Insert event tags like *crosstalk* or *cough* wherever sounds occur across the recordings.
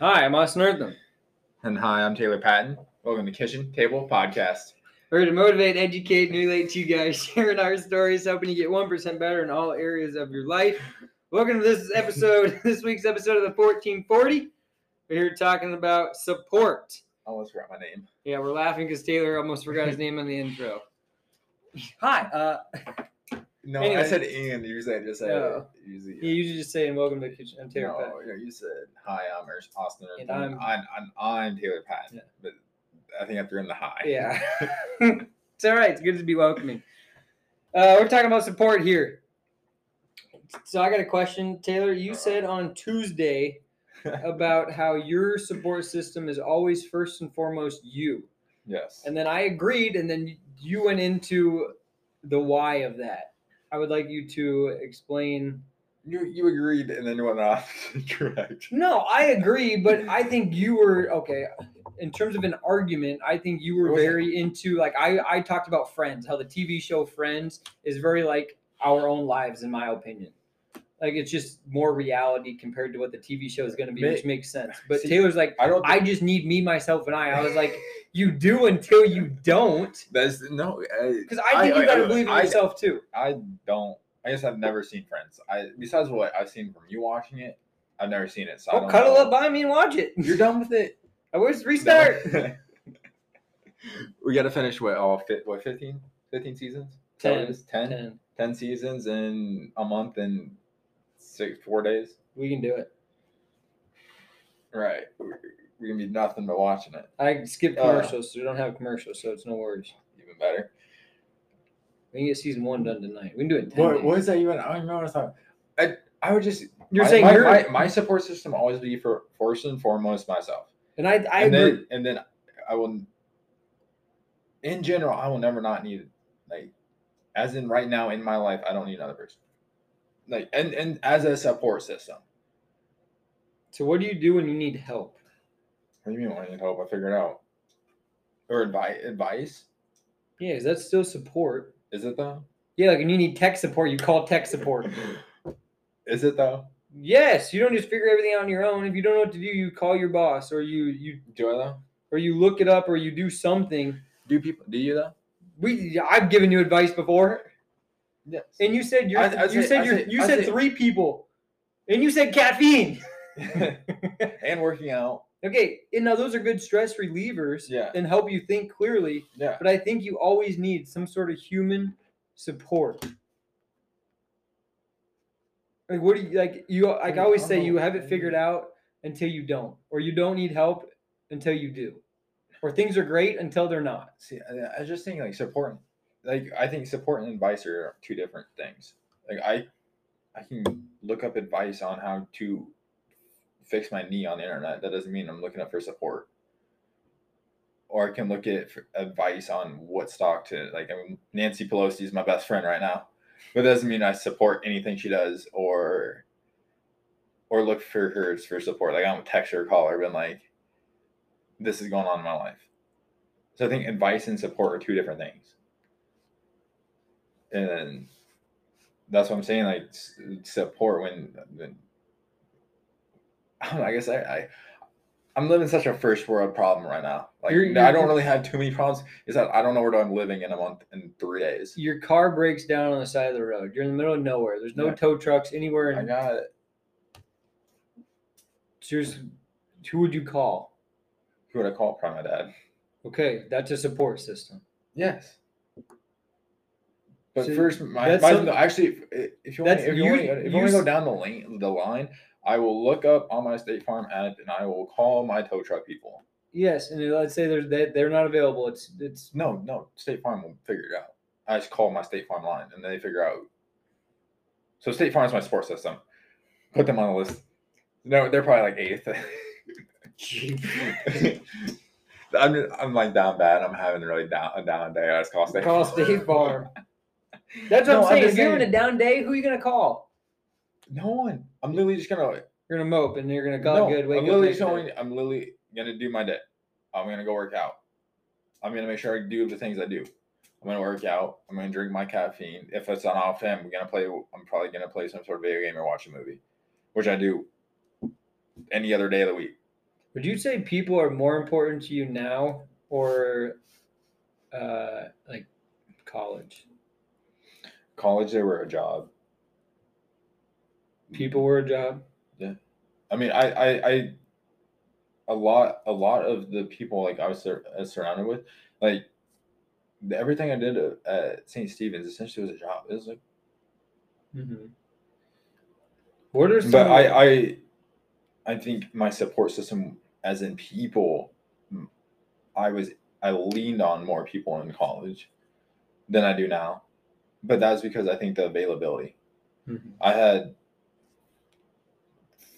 Hi, I'm Austin Errthum. And hi, I'm Tayler Patten. Welcome to Kitchen Table Podcast. We're here to motivate, educate, and relate to you guys, *laughs* sharing our stories, helping you get 1% better in all areas of your life. Welcome to this episode, *laughs* this week's episode of the 1440. We're here talking about support. I almost forgot my name. Yeah, we're laughing because Tayler almost forgot his name on the intro. *laughs* Hi, uh, No, Anyway. I said Ian. Usually I just say Oh. usually. you usually just saying welcome to the kitchen. I'm Tayler no, Patten. yeah, you said hi. I'm Austin. And And I'm- I'm, I'm I'm Tayler Patten. Yeah. But I think I threw in the hi. Yeah. *laughs* it's all right. It's good to be welcoming. Uh, we're talking about support here. So I got a question, Tayler. You said on Tuesday *laughs* about how your support system is always first and foremost you. yes. And then I agreed, and then you went into the why of that. I would like you to explain. you you agreed and then you went off. *laughs* Correct. No, I agree, but I think you were okay. In terms of an argument, I think you were very into like I I talked about Friends, how the TV show Friends is very like our own lives, in my opinion. Like it's just more reality compared to what the TV show is going to be, May- which makes sense. But See, Tayler's like, I don't. I just need me, myself, and I. I was like, you do until you don't, That's no. because I think you got to believe in I, yourself too. I don't. I guess I've never seen Friends. I besides what I've seen from you watching it, I've never seen it. So I Well, don't cuddle know. up by me and watch it. You're done with it. *laughs* I wish restart. *laughs* we got to finish what all fit what 15 15 seasons Is that what it 10, is? 10? 10. 10 seasons in a month and six four days We can do it. right we're, we're gonna be nothing but watching it I skip Uh, commercials, so we don't have commercials, so it's no worries. even better We can get season one done tonight. We can do it in 10 what, days. what is that even i don't even know what i thought i i would just You're my, saying my, you're, my, my support system always be for first and foremost myself and I, I and agree. then and then i will in general i will never not need like as in right now in my life i don't need another person like and and as a support system so what do you do when you need help? What do you mean when I need help i figure it out or advice advice Yeah, is that still support? is it though Yeah, like when you need tech support, you call tech support. *laughs* is it though yes, you don't just figure everything out on your own. If you don't know what to do, you call your boss, or you you do i though or you look it up, or you do something. do people do you though We I've given you advice before, yes and you said you're I- I you say- said I you're say- you said say- three people, and you said caffeine. *laughs* and working out Okay, and now those are good stress relievers Yeah. and help you think clearly, yeah but I think you always need some sort of human support. Like what do you like you like I always say you have it figured out until you don't or you don't need help until you do. Or things are great until they're not. See, I, I was just thinking like support, like I think support and advice are two different things. Like I, I can look up advice on how to fix my knee on the internet. That doesn't mean I'm looking up for support. Or I can look at advice on what stock to like. I mean, Nancy Pelosi is my best friend right now, but that doesn't mean I support anything she does or, or look for her for support. Like I don't text her or call her, been like, this is going on in my life. So I think advice and support are two different things. And that's what I'm saying. Like support when, when *laughs* I. I guess I, I I'm living such a first world problem right now. Like You're- I you're- don't really have too many problems. Is that I don't know where I'm living in a month in three days. Your car breaks down on the side of the road. You're in the middle of nowhere. There's no Yeah. tow trucks anywhere. I In, got Seriously, who would you call? who would I call? Probably my dad. Okay, that's a support system. Yes. But See, first, my, my actually, if, if you want, if you, you- want, if you you want to go down the lane, the line, I will look up on my State Farm app and I will call my tow truck people. Yes, and let's say they're they, they're not available. It's it's No, no, State Farm will figure it out. I just call my State Farm line and they figure out. So State Farm is my support system. Put them on the list. No, they're probably like eighth. *laughs* I'm, I'm like down bad. I'm having a really down a down day. I just call State call Farm. State *laughs* Farm. That's what No, I'm I'm saying. If you're having a down day, who are you gonna call? No one. I'm literally just gonna. You're gonna mope and you're gonna call no, good. Wake I'm literally day. going. I'm literally gonna do my day. I'm gonna go work out. I'm gonna make sure I do the things I do. I'm gonna work out. I'm gonna drink my caffeine. If it's on off him, I'm gonna play. I'm probably gonna play some sort of video game or watch a movie, which I do any other day of the week. Would you say people are more important to you now or uh, like college? College, they were a job. People were a job. Yeah, I mean, I, I, I, a lot, a lot of the people like I was sur- uh, surrounded with, like the- everything I did at- at St. Stephen's essentially was a job. It was like, Mm-hmm. What are some? but I, I, I think my support system, as in people, I was I leaned on more people in college than I do now, but that's because I think the availability. Mhm. I had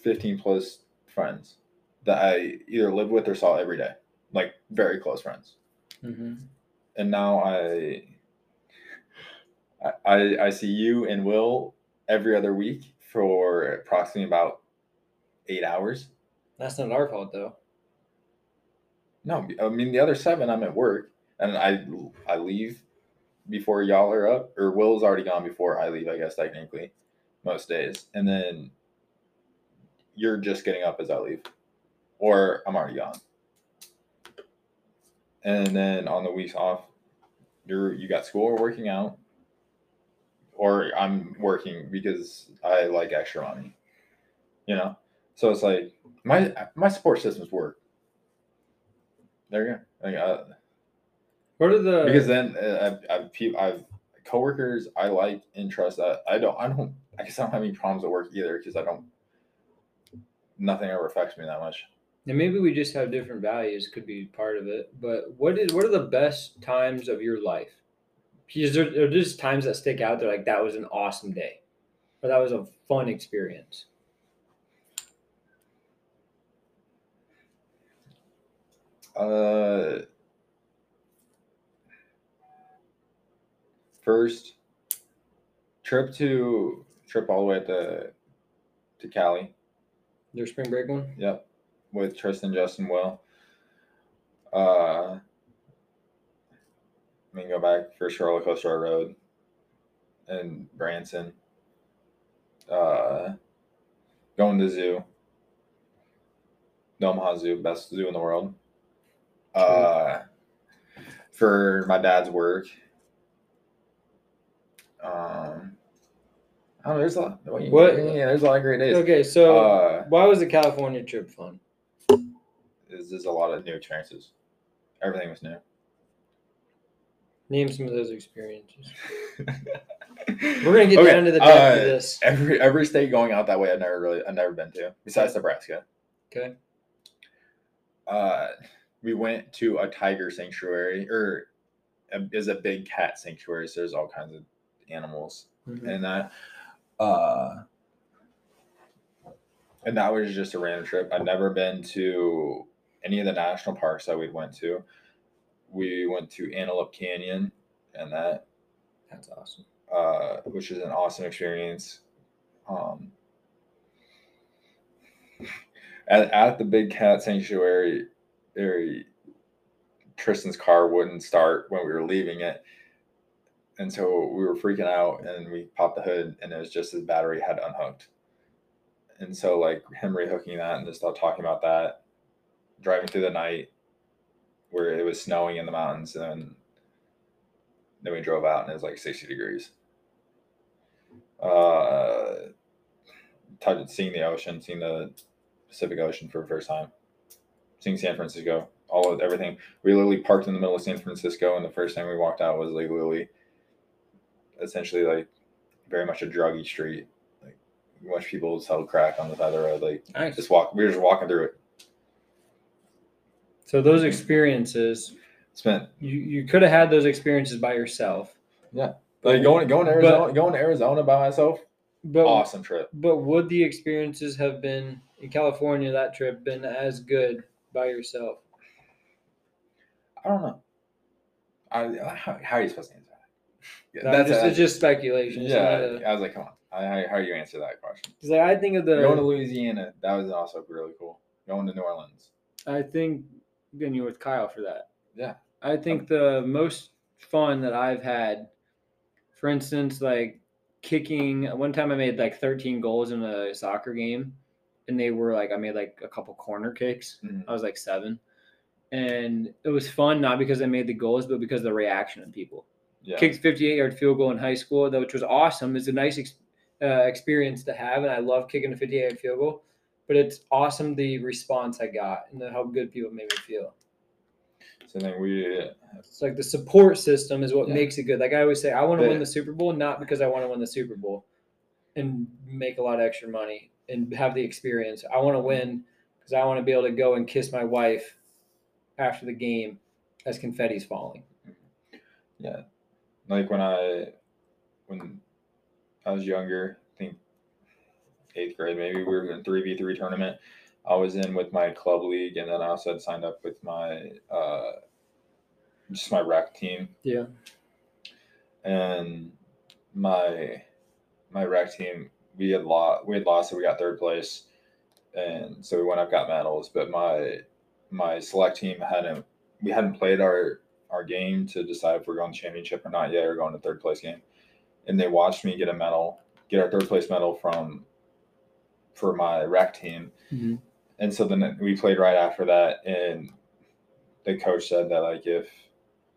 15 plus friends that I either lived with or saw every day, like very close friends. Mhm. And now I, I, I, I see you and Will every other week for approximately about eight hours. That's not our fault though. No, I mean the other seven I'm at work, and I I leave before y'all are up, or Will's already gone before I leave. I guess technically, most days, and then you're just getting up as I leave, or I'm already gone. And then on the weeks off, you're you got school or working out, or I'm working because I like extra money. You know, so it's like my my support systems work. There you go. Like, uh, What are the because then uh, I've, I've, I've coworkers I like and trust that I don't I don't I guess I don't have any problems at work either because I don't nothing ever affects me that much. and maybe we just have different values could be part of it. But what is what are the best times of your life? Because there, there are just times that stick out. They're like that was an awesome day, or that was a fun experience. Uh, first trip to trip all the way to to Cali. Your spring break one. Yep, with Tristan, Justin, Will. Uh, we can go back for Roller Coaster Road and Branson. Uh, going to zoo. The Omaha Zoo, best zoo in the world. Uh, for my dad's work. Um, oh, there's a lot. What- Yeah, there's a lot of great days. Okay, so Uh, why was the California trip fun? is there's a lot of new experiences. Everything was new. Name some of those experiences. *laughs* We're gonna get Okay, down to the depth uh, of this. Every every state going out that way, I've never really, I've never been to, besides Nebraska. Okay. Uh, we went to a tiger sanctuary, or a, is a big cat sanctuary. So there's all kinds of animals Mhm. and that. Uh, and that was just a random trip. I'd never been to any of the national parks that we went to. We went to Antelope Canyon, and that That's awesome. uh, which is an awesome experience. Um, at, at the big cat sanctuary, Tristan's car wouldn't start when we were leaving it. And so we were freaking out and we popped the hood and it was just his battery had unhooked. And so like him rehooking that and just talking about that, driving through the night where it was snowing in the mountains and then we drove out and it was like 60 degrees. Uh, seeing the ocean, seeing the Pacific Ocean for the first time, seeing San Francisco, all of everything. We literally parked in the middle of San Francisco, and the first time we walked out was like literally, essentially like very much a druggy street. Like a bunch of people sell crack on the side of the road. Like Nice. just walk. We were just walking through it. So those experiences, Spent you, you could have had those experiences by yourself. Yeah, like going going to But- going to Arizona by myself. But awesome trip. but would the experiences have been in California that trip been as good by yourself? I don't know. I how, how are you supposed to answer that? That's just, it's just speculation. It's yeah. a- I was like, come on. I, how, how do you answer that question? 'cause, like, I think of the Going to Louisiana, that was also really cool. Going to New Orleans, I think then you're with Kyle for that. Yeah. I think the most fun that I've had, for instance, like kicking. One time I made like 13 goals in a soccer game, and they were like I made like a couple corner kicks. Mhm. I was like seven, and it was fun not because I made the goals, but because of the reaction of people. Yeah. Kicked 58 yard field goal in high school, though, which was awesome. It's a nice ex- uh, experience to have, and I love kicking a 58 yard field goal. But it's awesome the response I got and the, how good people made me feel. So then we It's like the support system is what Yeah. makes it good. Like I always say, I want to win The- the Super Bowl not because I want to win the Super Bowl and make a lot of extra money and have the experience. I want to win because I want to be able to go and kiss my wife after the game as confetti's falling. yeah. Like when I when I was younger, I think eighth grade maybe, we were in three v three tournament. I was in with my club league and then I also had signed up with my uh just my rec team. Yeah. and my my rec team we had lost we had lost so we got third place and so we went up got medals but my my select team hadn't we hadn't played our our game to decide if we're going to championship or not yet or going to third place game and they watched me get a medal get our third place medal from for my rec team Mhm. and so then we played right after that and the coach said that like if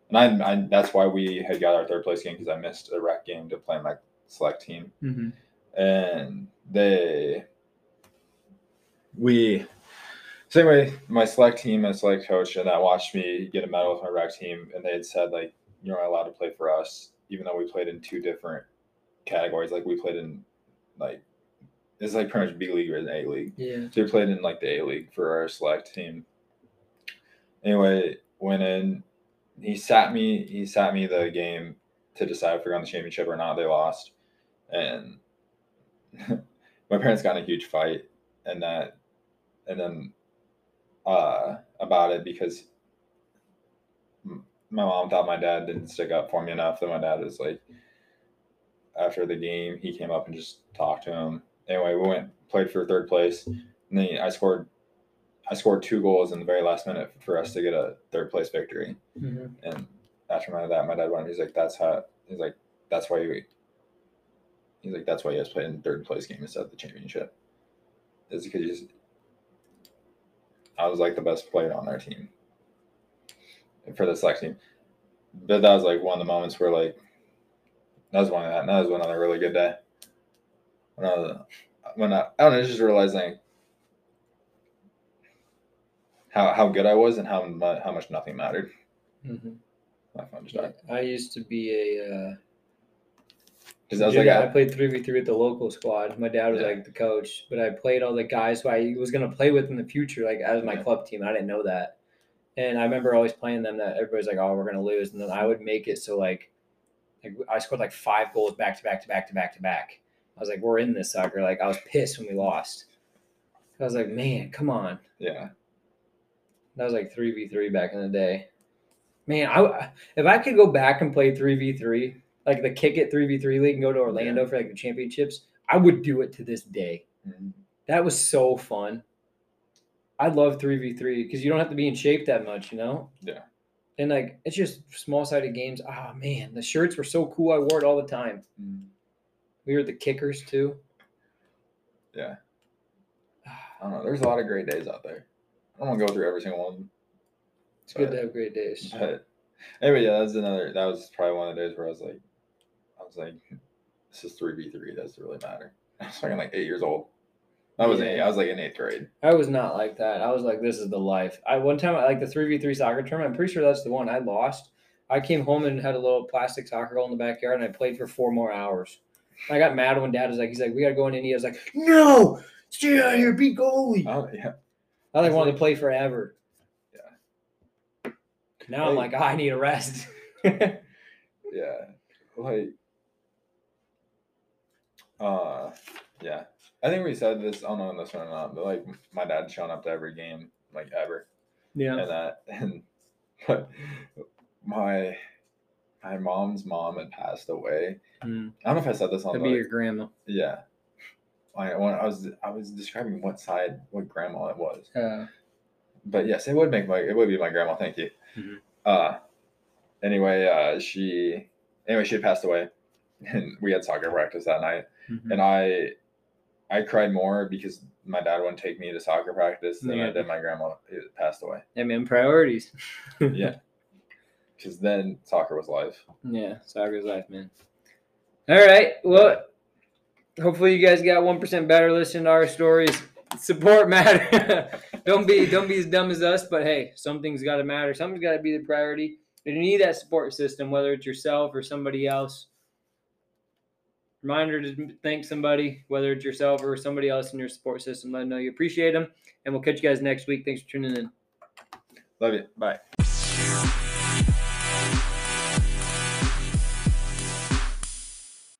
and I, I that's why we had got our third place game because I missed a rec game to play my select team, Mm-hmm. and they we so anyway my select team and select coach and that watched me get a medal with my rec team, and they had said like you're not allowed to play for us even though we played in two different categories, like we played in like it's like pretty much B league or an A league. Yeah. So we played in like the A League for our select team. Anyway, went in. He sat me. He sat me the game to decide if we're on the championship or not. They lost, and *laughs* my parents got in a huge fight, and that, and then, uh, about it because my mom thought my dad didn't stick up for me enough. That my dad was like, after the game, he came up and just talked to him. Anyway, we went played for third place, and then I scored. I scored two goals in the very last minute for us to get a third place victory. Mm-hmm. And after my that, my dad went. He's like, "That's how." He's like, "That's why you." He's like, "That's why you guys played in third place game instead of the championship." Is because he's. I was like the best player on our team. For the select team, but that was like one of the moments where like. That was one of that. That was another really good day. When I was, when I, I don't know, just realizing how how good I was and how mu- how much nothing mattered. Mm-hmm. My phone just died. I used to be a. Uh, Because I was junior- like, I oh. played three v three with the local squad. My dad was Yeah. like the coach, but I played all the guys who I was gonna play with in the future, like as my Yeah. club team. I didn't know that, and I remember always playing them. That everybody's like, "Oh, we're gonna lose," and then I would make it so like, like I scored like five goals back to back to back to back to back. I was like, "We're in this sucker!" Like I was pissed when we lost. I was like, "Man, come on!" yeah, That was like three v three back in the day. Man, I if I could go back and play three v three, like the kick it three v three league and go to Orlando for like the championships, I would do it to this day. Mhm. That was so fun. I love three v three because you don't have to be in shape that much, you know. Yeah. And like it's just small sided games. Oh man, the shirts were so cool. I wore it all the time. Mhm. We were the kickers too. yeah. I don't know. There's a lot of great days out there. I don't want to go through every single one. It's good to have great days. But anyway, yeah, that was another. That was probably one of the days where I was like, was like, this is three v three. Doesn't really matter. *laughs* I was fucking like eight years old. I was eight. I was like in eighth grade. I was not like that. I was like, this is the life. I one time I like the three v three soccer tournament. I'm pretty sure that's the one I lost. I came home and had a little plastic soccer goal in the backyard, and I played for four more hours. I got mad when Dad was like, he's like, we gotta go in India. I was like, no, stay out here, be goalie. Oh yeah. I like wanted like- to play forever. Yeah. Now I'm like, oh, I need a rest. *laughs* Yeah. Like. Uh, yeah. I think we said this. I don't know on this one or not, but like my dad showing up to every game, like ever. yeah. and that and *laughs* but my my mom's mom had passed away. Mm. I don't know if I said this on That'd the be your grandma. yeah. I when I was I was describing what side what grandma it was, Uh, but yes, it would make my it would be my grandma. Thank you. Mhm. Uh, anyway, uh, she anyway she had passed away, and we had soccer practice that night, mhm. and I I cried more because my dad wouldn't take me to soccer practice than Yeah. I did my grandma passed away. I mean, priorities. *laughs* Yeah. Because then soccer was life. Yeah, soccer's life, man. All right. Well, hopefully you guys got one percent better listening to our stories. Support *laughs* matter. don't be don't be as dumb as us, but hey, something's got to matter. Something's got to be the priority. And you need that support system, whether it's yourself or somebody else. Reminder to thank somebody, whether it's yourself or somebody else in your support system. Let them know you appreciate them, and we'll catch you guys next week. Thanks for tuning in. Love you. Bye.